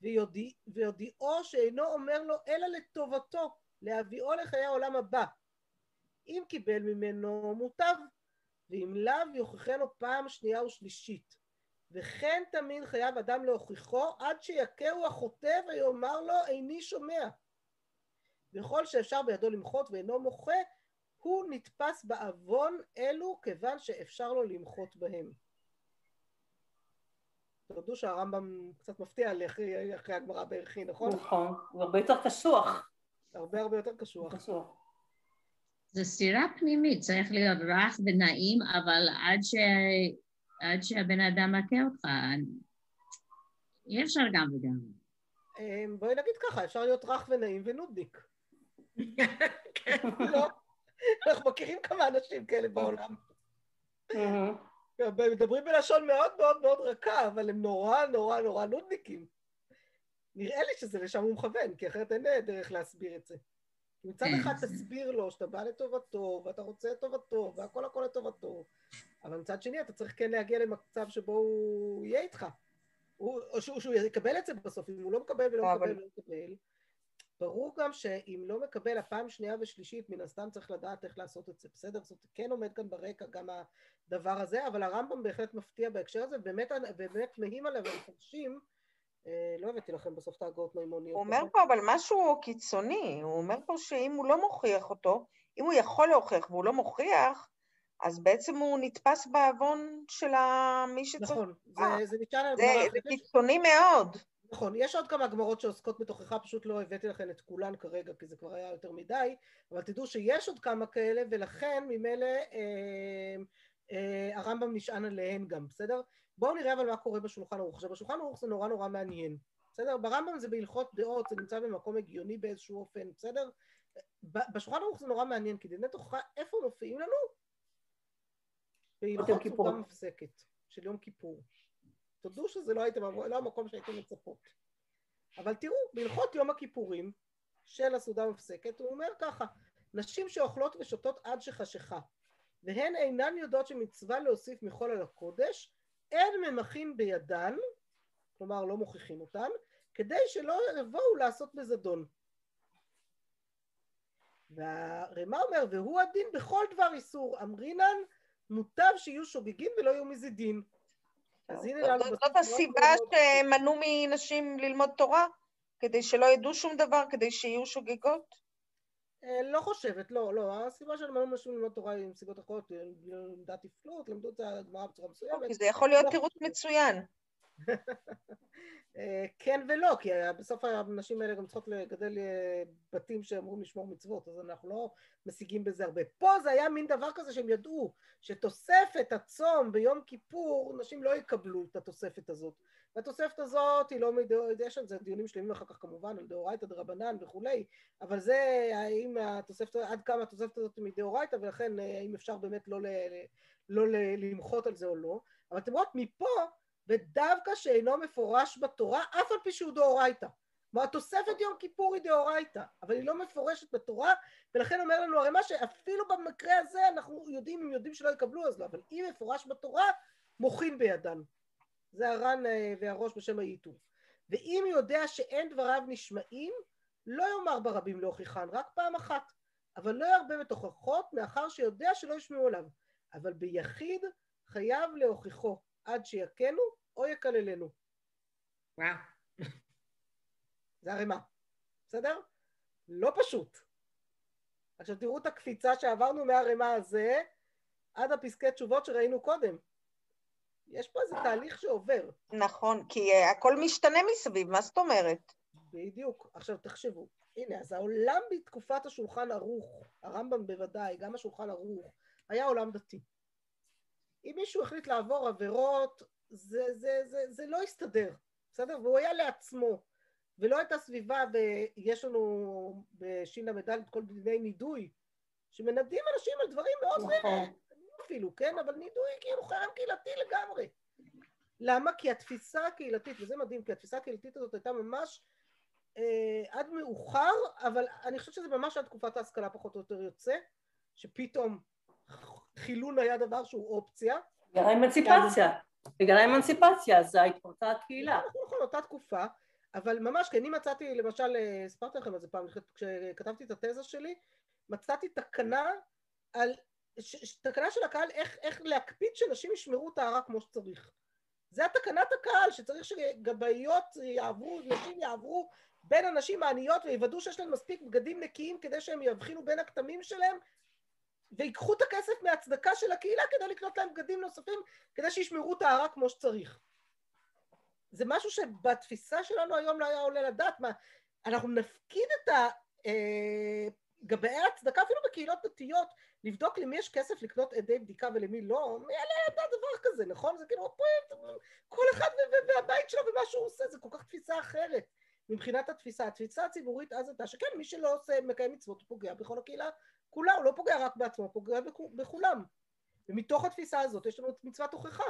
S1: ויודיע, ויודיעו שאינו אומר לו אלא לטובתו, להביאו לחיי העולם הבא. אם קיבל ממנו מוטב, ואם לאו יוכיחנו פעם שנייה ושלישית. וכן תמיד חייב אדם להוכיחו עד שיכהו החוטא ויאמר לו איני שומע. וכל שאפשר בידו למחות ואינו מוחה, הוא נתפס בעוון אלו כיוון שאפשר לו למחות בהם. תודו שהרמב"ם קצת מפתיע לי אחרי, אחרי הגמרא בערכי, נכון?
S3: נכון, הוא הרבה יותר קשוח.
S1: הרבה הרבה יותר קשוח.
S3: קשוח.
S5: זה סתירה פנימית, צריך להיות רך ונעים, אבל עד, ש... עד שהבן אדם מכה אותך, אי אפשר גם וגם.
S1: אמ, בואי נגיד ככה, אפשר להיות רך ונעים ונודניק. לא? אנחנו מכירים כמה אנשים כאלה בעולם. מדברים בלשון מאוד מאוד מאוד רכה, אבל הם נורא נורא נורא נודניקים. נראה לי שזה לשם הוא מכוון, כי אחרת אין דרך להסביר את זה. מצד
S5: כן.
S1: אחד תסביר לו שאתה בא לטובתו, ואתה רוצה את טובתו, והכל הכל לטובתו, אבל מצד שני אתה צריך כן להגיע למצב שבו הוא יהיה איתך. הוא, או שהוא, שהוא יקבל את זה בסוף, אם הוא לא מקבל ולא
S2: אבל-
S1: מקבל ולא מקבל. ברור גם שאם לא מקבל הפעם שנייה ושלישית, מן הסתם צריך לדעת איך לעשות את זה, בסדר? זאת כן עומד כאן ברקע גם הדבר הזה, אבל הרמב"ם בהחלט מפתיע בהקשר הזה, באמת, באמת תמהים עליו המפרשים, אה, לא הבאתי לכם בסוף את ההגות מימוניות.
S2: הוא אומר פה אבל משהו קיצוני, הוא אומר פה שאם הוא לא מוכיח אותו, אם הוא יכול להוכיח והוא לא מוכיח, אז בעצם הוא נתפס בעוון של מי שצריך.
S1: נכון,
S2: אה,
S1: זה, זה על
S2: זה,
S1: גמרא
S2: זה. קיצוני מאוד.
S1: נכון, יש עוד כמה גמרות שעוסקות בתוכחה, פשוט לא הבאתי לכם את כולן כרגע, כי זה כבר היה יותר מדי, אבל תדעו שיש עוד כמה כאלה, ולכן ממילא אה, אה, הרמב"ם נשען עליהן גם, בסדר? בואו נראה אבל מה קורה בשולחן ערוך. עכשיו, בשולחן ערוך זה נורא נורא מעניין, בסדר? ברמב"ם זה בהלכות דעות, זה נמצא במקום הגיוני באיזשהו אופן, בסדר? בשולחן ערוך זה נורא מעניין, כי דיני תוכחה, איפה מופיעים לנו? בהלכות. סעודה מפסקת, של יום כיפור. תודו שזה לא הייתם, לא המקום שהייתם מצפות. אבל תראו, בהלכות יום הכיפורים של הסעודה המפסקת, הוא אומר ככה, נשים שאוכלות ושותות עד שחשיכה, והן אינן יודעות שמצווה להוסיף מחול על הקודש, אין ממחים בידן, כלומר לא מוכיחים אותן, כדי שלא יבואו לעשות בזדון. והרמ"א אומר, והוא הדין בכל דבר איסור, אמרינן מוטב שיהיו שוגגים ולא יהיו מזידים. אז הנה לנו...
S2: זאת הסיבה שמנעו מנשים ללמוד תורה? כדי שלא ידעו שום דבר, כדי שיהיו שוגגות?
S1: אה, לא חושבת, לא, לא. הסיבה שאני מנעו נשים ללמוד תורה עם סיבות אחרות, אה, לימדה תפלות, למדו את הגמרא בצורה מסוימת.
S2: כי זה יכול להיות
S1: לא
S2: תירוץ. מצוין.
S1: אה, כן ולא, כי בסוף הנשים האלה גם צריכות לגדל אה, בתים שאמורים לשמור מצוות, אז אנחנו לא משיגים בזה הרבה. פה זה היה מין דבר כזה שהם ידעו שתוספת הצום ביום כיפור, נשים לא יקבלו את התוספת הזאת. והתוספת הזאת היא לא מדאורייתא, יש על זה דיונים שלמים אחר כך כמובן, על דאורייתא דרבנן וכולי, אבל זה האם התוספת, עד כמה התוספת הזאת היא מדאורייתא, ולכן אה, האם אפשר באמת לא, ל, לא ל, למחות על זה או לא. אבל אתם רואות, מפה ודווקא שאינו מפורש בתורה, אף על פי שהוא דאורייתא. כלומר, התוספת יום כיפור היא דאורייתא, אבל היא לא מפורשת בתורה, ולכן אומר לנו הרי מה שאפילו במקרה הזה אנחנו יודעים, אם יודעים שלא יקבלו אז לא, אבל אם מפורש בתורה, מוחין בידן. זה הר"ן אה, והראש בשם הייתור. ואם יודע שאין דבריו נשמעים, לא יאמר ברבים להוכיחן, רק פעם אחת. אבל לא ירבה בתוכחות, מאחר שיודע שלא ישמעו עליו. אבל ביחיד חייב להוכיחו. עד שיכנו או יקללנו.
S5: וואו.
S1: זה הרימה. בסדר? לא פשוט. עכשיו תראו את הקפיצה שעברנו מהרימה הזה עד הפסקי תשובות שראינו קודם. יש פה איזה תהליך שעובר.
S2: נכון, כי אה, הכל משתנה מסביב, מה זאת אומרת?
S1: בדיוק. עכשיו תחשבו, הנה, אז העולם בתקופת השולחן ערוך, הרמב"ם בוודאי, גם השולחן ערוך, היה עולם דתי. אם מישהו החליט לעבור עבירות, זה, זה, זה, זה לא הסתדר, בסדר? והוא היה לעצמו, ולא הייתה סביבה, ויש לנו בשל"ד את כל דיני נידוי, שמנדים אנשים על דברים מאוד
S3: נכון.
S1: אפילו, כן? אבל נידוי כאילו חרם קהילתי לגמרי. למה? כי התפיסה הקהילתית, וזה מדהים, כי התפיסה הקהילתית הזאת הייתה ממש אה, עד מאוחר, אבל אני חושבת שזה ממש עד תקופת ההשכלה פחות או יותר יוצא, שפתאום חילון היה דבר שהוא אופציה.
S3: בגלל האמנציפציה. בגלל האמנציפציה, אז התפרצה הקהילה.
S1: נכון, נכון, אותה תקופה, אבל ממש, כי אני מצאתי, למשל, אה, הסברתי לכם על זה פעם, כשכתבתי את התזה שלי, מצאתי תקנה על, תקנה של הקהל איך, איך להקפיד שנשים ישמרו טהרה כמו שצריך. זה התקנת הקהל, שצריך שגבאיות יעברו, נשים יעברו בין הנשים העניות ויוודאו שיש להן מספיק בגדים נקיים כדי שהם יבחינו בין הכתמים שלהם ויקחו את הכסף מהצדקה של הקהילה כדי לקנות להם בגדים נוספים כדי שישמרו טהרה כמו שצריך. זה משהו שבתפיסה שלנו היום לא היה עולה לדעת מה, אנחנו נפקיד את גבאי הצדקה אפילו בקהילות דתיות לבדוק למי יש כסף לקנות עדי בדיקה ולמי לא, מי יעלה לדעת דבר כזה, נכון? זה כאילו, כל אחד והבית שלו ומה שהוא עושה, זה כל כך תפיסה אחרת. מבחינת התפיסה, התפיסה הציבורית אז הייתה שכן, מי שלא עושה, מקיים מצוות, הוא פוגע בכל הקהילה כולה, הוא לא פוגע רק בעצמו, הוא פוגע בכולם. ומתוך התפיסה הזאת יש לנו את מצוות הוכחה.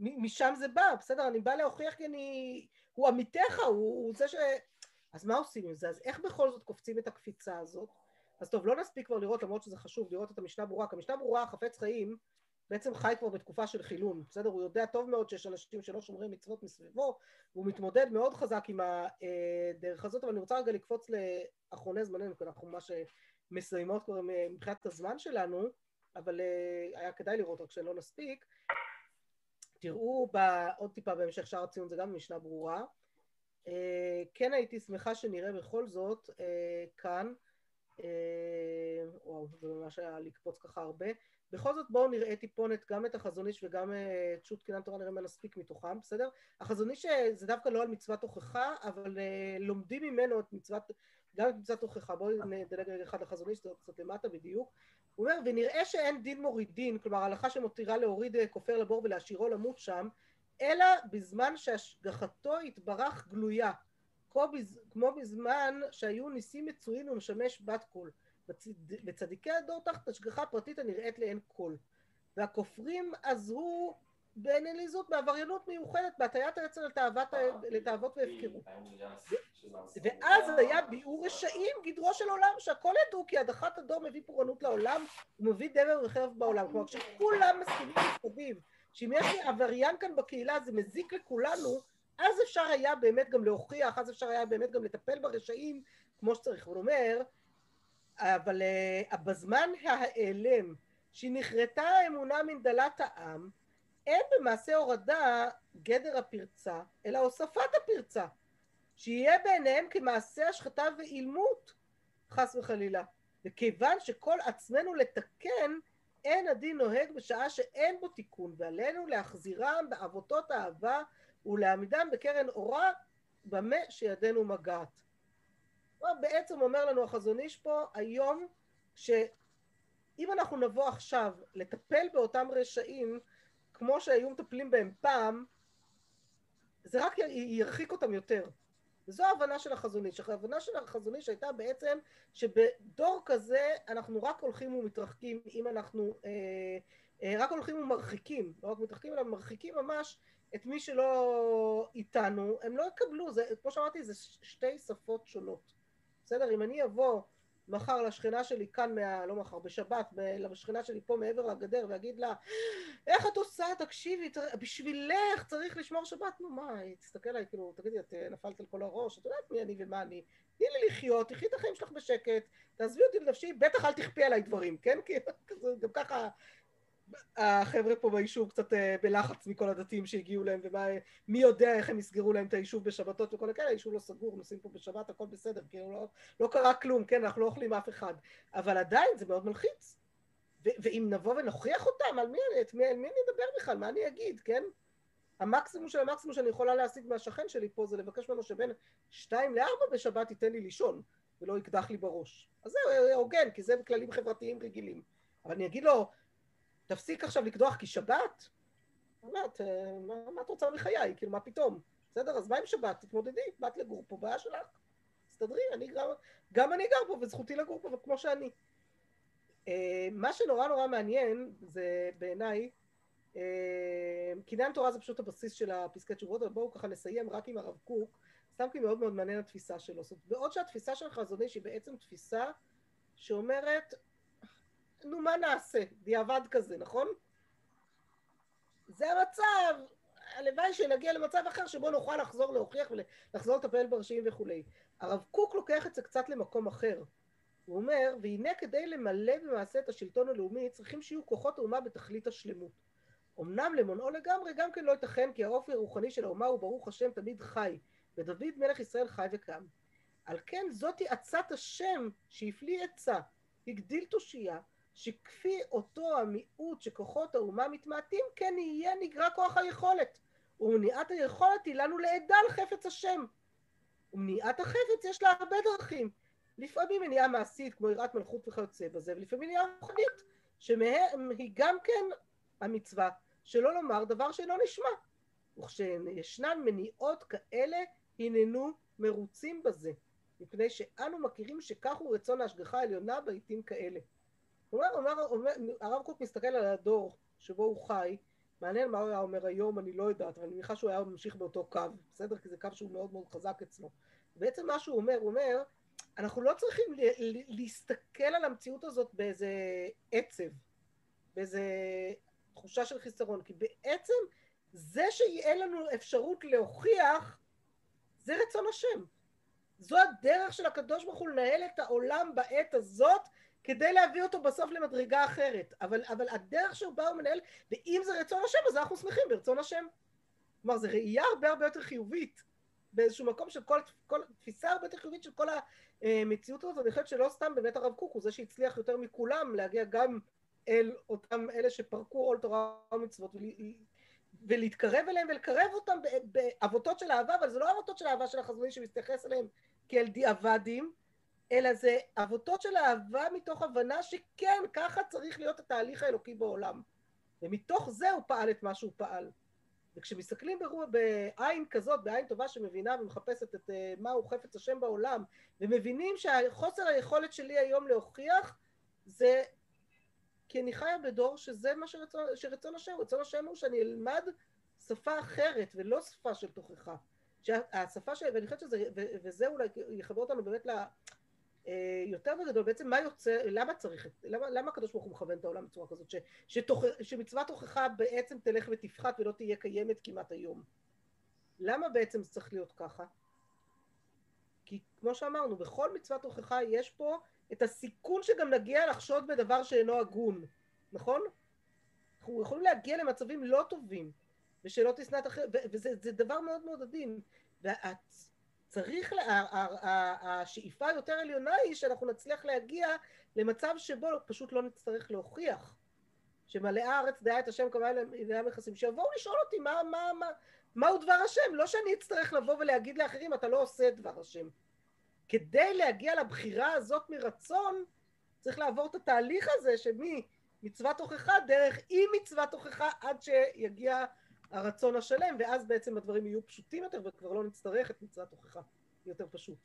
S1: משם זה בא, בסדר, אני בא להוכיח כי אני... הוא עמיתך, הוא, הוא זה ש... אז מה עושים עם זה? אז איך בכל זאת קופצים את הקפיצה הזאת? אז טוב, לא נספיק כבר לראות, למרות שזה חשוב, לראות את המשנה ברורה, כי המשנה ברורה, חפץ חיים, בעצם חי כבר בתקופה של חילון, בסדר? הוא יודע טוב מאוד שיש אנשים שלא שומרים מצוות מסביבו, והוא מתמודד מאוד חזק עם הדרך הזאת, אבל אני רוצה רגע לקפוץ לאחרוני זמננו, כי אנחנו ממש מסיימות כבר מבחינת הזמן שלנו, אבל היה כדאי לראות רק שלא נספיק. תראו עוד טיפה בהמשך שער הציון, זה גם משנה ברורה. כן הייתי שמחה שנראה בכל זאת כאן, וואו, זה ממש היה לקפוץ ככה הרבה. בכל זאת בואו נראה טיפונת גם את החזון איש וגם את שו"ת קינן תורה נראה מה נספיק מתוכם, בסדר? החזון איש זה דווקא לא על מצוות הוכחה, אבל לומדים ממנו את מצוות, גם את מצוות הוכחה. בואו נדלג רגע אחד לחזון איש, זה קצת למטה בדיוק. הוא אומר, ונראה שאין דין מורידין, כלומר הלכה שמותירה להוריד כופר לבור ולהשאירו למות שם, אלא בזמן שהשגחתו התברך גלויה, כמו בזמן שהיו ניסים מצויים ומשמש בת קול. בצדיקי הדור תחת השגחה פרטית הנראית לעין כל. והכופרים עזרו בנליזות, בעבריינות מיוחדת, בהטיית היצר לתאוות, לתאוות והפקרות. ואז היה ביאור רשעים גדרו של עולם, שהכל ידעו כי הדחת הדור מביא פורענות לעולם ומביא דבר וחרב בעולם. כלומר, כשכולם מסכימים מסביב, שאם יש לי עבריין כאן בקהילה זה מזיק לכולנו, אז אפשר היה באמת גם להוכיח, אז אפשר היה באמת גם לטפל ברשעים כמו שצריך. הוא אומר, אבל uh, בזמן ההיעלם שנכרתה האמונה מן דלת העם, אין במעשה הורדה גדר הפרצה, אלא הוספת הפרצה, שיהיה בעיניהם כמעשה השחתה ואילמות, חס וחלילה. וכיוון שכל עצמנו לתקן, אין הדין נוהג בשעה שאין בו תיקון, ועלינו להחזירם בעבותות אהבה ולהעמידם בקרן אורה, במה שידנו מגעת. בעצם אומר לנו החזון איש פה היום, שאם אנחנו נבוא עכשיו לטפל באותם רשעים, כמו שהיו מטפלים בהם פעם, זה רק ירחיק אותם יותר. וזו ההבנה של החזון איש. ההבנה של החזון איש הייתה בעצם שבדור כזה אנחנו רק הולכים ומתרחקים אם אנחנו אה, אה, רק הולכים ומרחיקים, לא רק מתרחקים אלא מרחיקים ממש את מי שלא איתנו, הם לא יקבלו, זה, כמו שאמרתי זה שתי שפות שונות. בסדר? אם אני אבוא מחר לשכנה שלי כאן, מה, לא מחר, בשבת, לשכנה שלי פה מעבר לגדר ואגיד לה איך את עושה, תקשיבי, בשבילך צריך לשמור שבת, נו מה, היא תסתכל עליי, כאילו, תגידי, את אה, נפלת על כל הראש, את יודעת מי אני ומה אני, תני לי לחיות, תחי את החיים שלך בשקט, תעזבי אותי לנפשי, בטח אל תכפי עליי דברים, כן? כי גם ככה החבר'ה פה ביישוב קצת אה, בלחץ מכל הדתיים שהגיעו להם, ומי יודע איך הם יסגרו להם את היישוב בשבתות וכל הכאלה, היישוב לא סגור, נוסעים פה בשבת, הכל בסדר, כאילו לא, לא קרה כלום, כן, אנחנו לא אוכלים אף אחד, אבל עדיין זה מאוד מלחיץ. ו- ואם נבוא ונוכיח אותם, על מי, את מי, מי אני אדבר בכלל, מה אני אגיד, כן? המקסימום של המקסימום שאני יכולה להשיג מהשכן שלי פה זה לבקש ממנו שבין שתיים לארבע בשבת ייתן לי לישון, ולא יקדח לי בראש. אז זה הוגן, כי זה כללים חברתיים רגילים. אבל אני אגיד לו, תפסיק עכשיו לקדוח כי שבת? אומרת, אה, מה, מה את רוצה מחיי? כאילו, מה פתאום? בסדר, אז מה עם שבת? תתמודדי, באת לגור פה, בעיה שלך. תסתדרי, אני גר, גם אני גר פה וזכותי לגור פה כמו שאני. אה, מה שנורא נורא מעניין זה בעיניי, אה, קניין תורה זה פשוט הבסיס של הפסקי תשובות, אבל בואו ככה נסיים רק עם הרב קוק, סתם כי מאוד מאוד מעניין התפיסה שלו. זאת אומרת, בעוד שהתפיסה של חזון איש היא בעצם תפיסה שאומרת נו מה נעשה? דיעבד כזה, נכון? זה המצב, הלוואי שנגיע למצב אחר שבו נוכל לחזור להוכיח ולחזור לטפל ברשעים וכולי. הרב קוק לוקח את זה קצת למקום אחר. הוא אומר, והנה כדי למלא במעשה את השלטון הלאומי צריכים שיהיו כוחות האומה בתכלית השלמות. אמנם למונעו לגמרי גם כן לא ייתכן כי האופי הרוחני של האומה הוא ברוך השם תמיד חי, ודוד מלך ישראל חי וקם. על כן זאתי עצת השם שהפליא עצה, הגדיל תושייה, שכפי אותו המיעוט שכוחות האומה מתמעטים, כן יהיה נגרע כוח היכולת. ומניעת היכולת היא לנו לעדה על חפץ השם. ומניעת החפץ יש לה הרבה דרכים. לפעמים מניעה מעשית כמו יראת מלכות וכיוצא בזה, ולפעמים מניעה רוחנית, שמהם היא גם כן המצווה, שלא לומר דבר שאינו נשמע. וכשישנן מניעות כאלה, הננו מרוצים בזה, מפני שאנו מכירים שכך הוא רצון ההשגחה העליונה בעיתים כאלה. אומר, הרב קוק מסתכל על הדור שבו הוא חי, מעניין מה הוא היה אומר היום, אני לא יודעת, אבל אני מניחה שהוא היה ממשיך באותו קו, בסדר? כי זה קו שהוא מאוד מאוד חזק אצלו. בעצם מה שהוא אומר, הוא אומר, אנחנו לא צריכים להסתכל על המציאות הזאת באיזה עצב, באיזה תחושה של חיסרון, כי בעצם זה שיהיה לנו אפשרות להוכיח, זה רצון השם. זו הדרך של הקדוש ברוך הוא לנהל את העולם בעת הזאת, כדי להביא אותו בסוף למדרגה אחרת. אבל, אבל הדרך שהוא בא ומנהל, ואם זה רצון השם, אז אנחנו שמחים ברצון השם. כלומר, זו ראייה הרבה הרבה יותר חיובית, באיזשהו מקום של כל, כל תפיסה הרבה יותר חיובית של כל המציאות הזאת, ואני חושבת שלא סתם באמת הרב קוק הוא זה שהצליח יותר מכולם להגיע גם אל אותם אלה שפרקו עול תורה ומצוות, ולהתקרב אליהם ולקרב אותם בעבותות של אהבה, אבל זה לא עבותות של אהבה של החזוני שמתייחס אליהם כאל דיעבדים, אלא זה עבותות של אהבה מתוך הבנה שכן, ככה צריך להיות התהליך האלוקי בעולם. ומתוך זה הוא פעל את מה שהוא פעל. וכשמסתכלים ברוע, בעין כזאת, בעין טובה שמבינה ומחפשת את uh, מהו חפץ השם בעולם, ומבינים שהחוסר היכולת שלי היום להוכיח זה כי אני חיה בדור שזה מה שרצון, שרצון השם, רצון השם הוא שאני אלמד שפה אחרת ולא שפה של תוכחה. שהשפה של, ואני חושבת שזה, וזה אולי יחבר אותנו באמת ל... אה, יותר בגדול, בעצם מה יוצא, למה צריך, למה, למה הקדוש ברוך הוא מכוון את העולם בצורה כזאת, ש, שתוך, שמצוות הוכחה בעצם תלך ותפחת ולא תהיה קיימת כמעט היום? למה בעצם זה צריך להיות ככה? כי כמו שאמרנו, בכל מצוות הוכחה יש פה את הסיכון שגם נגיע לחשוד בדבר שאינו הגון, נכון? אנחנו יכולים להגיע למצבים לא טובים, ושלא תשנא את אחר, וזה דבר מאוד מאוד עדין. צריך, לה, השאיפה היותר עליונה היא שאנחנו נצליח להגיע למצב שבו פשוט לא נצטרך להוכיח. שמלאה הארץ דעה את השם כמה אלה מכסים, שיבואו לשאול אותי מה, מה, מה, מהו דבר השם, לא שאני אצטרך לבוא ולהגיד לאחרים אתה לא עושה את דבר השם. כדי להגיע לבחירה הזאת מרצון, צריך לעבור את התהליך הזה שממצוות הוכחה דרך אי מצוות הוכחה עד שיגיע הרצון השלם, ואז בעצם הדברים יהיו פשוטים יותר וכבר לא נצטרך את מצוות הוכחה, יותר פשוט.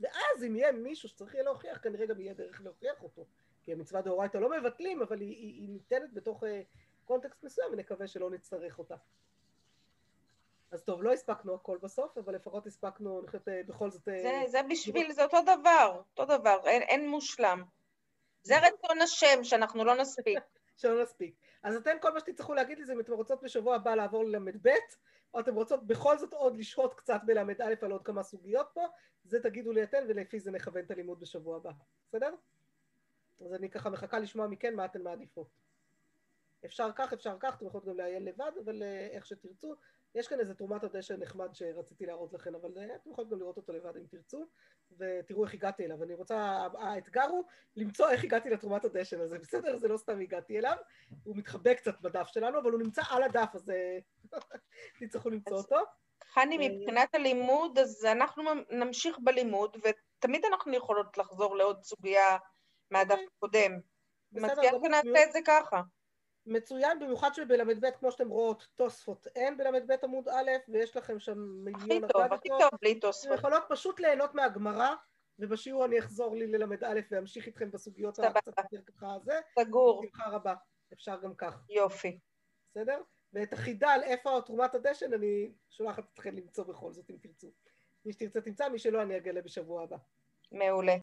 S1: ואז אם יהיה מישהו שצריך יהיה להוכיח, כנראה גם יהיה דרך להוכיח אותו. כי המצווה דאורייתא לא מבטלים, אבל היא, היא, היא ניתנת בתוך uh, קונטקסט מסוים, ונקווה שלא נצטרך אותה. אז טוב, לא הספקנו הכל בסוף, אבל לפחות הספקנו, אני חושבת, אה, בכל זאת... אה,
S2: זה, זה בשביל, זה אותו דבר, אותו דבר, אין, אין מושלם. זה רצון השם, שאנחנו לא נספיק.
S1: שלא נספיק. אז אתן כל מה שתצטרכו להגיד לי זה אם אתן רוצות בשבוע הבא לעבור לל"ב, או אתן רוצות בכל זאת עוד לשהות קצת בל"א על עוד כמה סוגיות פה, זה תגידו לי אתן ולפי זה נכוון את הלימוד בשבוע הבא, בסדר? אז אני ככה מחכה לשמוע מכן מה אתן מעדיפות. אפשר כך, אפשר כך, אתם יכולות גם לעיין לבד, אבל אה, איך שתרצו. יש כאן איזה תרומת הדשא נחמד שרציתי להראות לכם, אבל אה, אתם יכולים גם לראות אותו לבד אם תרצו, ותראו איך הגעתי אליו. אני רוצה, האתגר הוא למצוא איך הגעתי לתרומת הדשן הזה, בסדר? זה לא סתם הגעתי אליו, הוא מתחבא קצת בדף שלנו, אבל הוא נמצא על הדף, אז אה, תצטרכו למצוא אותו.
S2: חני, מבחינת הלימוד, אז אנחנו נמשיך בלימוד, ותמיד אנחנו יכולות לחזור לעוד סוגיה מהדף. הקודם. מציעה שנעשה את זה ככה.
S1: מצוין, במיוחד שבל"ב, כמו שאתם רואות, תוספות אין בל"ב עמוד א', ויש לכם שם מיליון
S2: הכי טוב, הכי טוב בלי תוספות.
S1: אתם יכולות פשוט ליהנות מהגמרא, ובשיעור אני אחזור לי ללמד א' ואמשיך איתכם בסוגיות הקצת יותר ככה הזה.
S2: סגור.
S1: בשמחה רבה, אפשר גם כך.
S2: יופי.
S1: בסדר? ואת החידה על איפה תרומת הדשן אני שולחת אתכם למצוא בכל זאת אם תרצו. מי שתרצה תמצא, מי שלא אני אגלה בשבוע הבא.
S2: מעולה.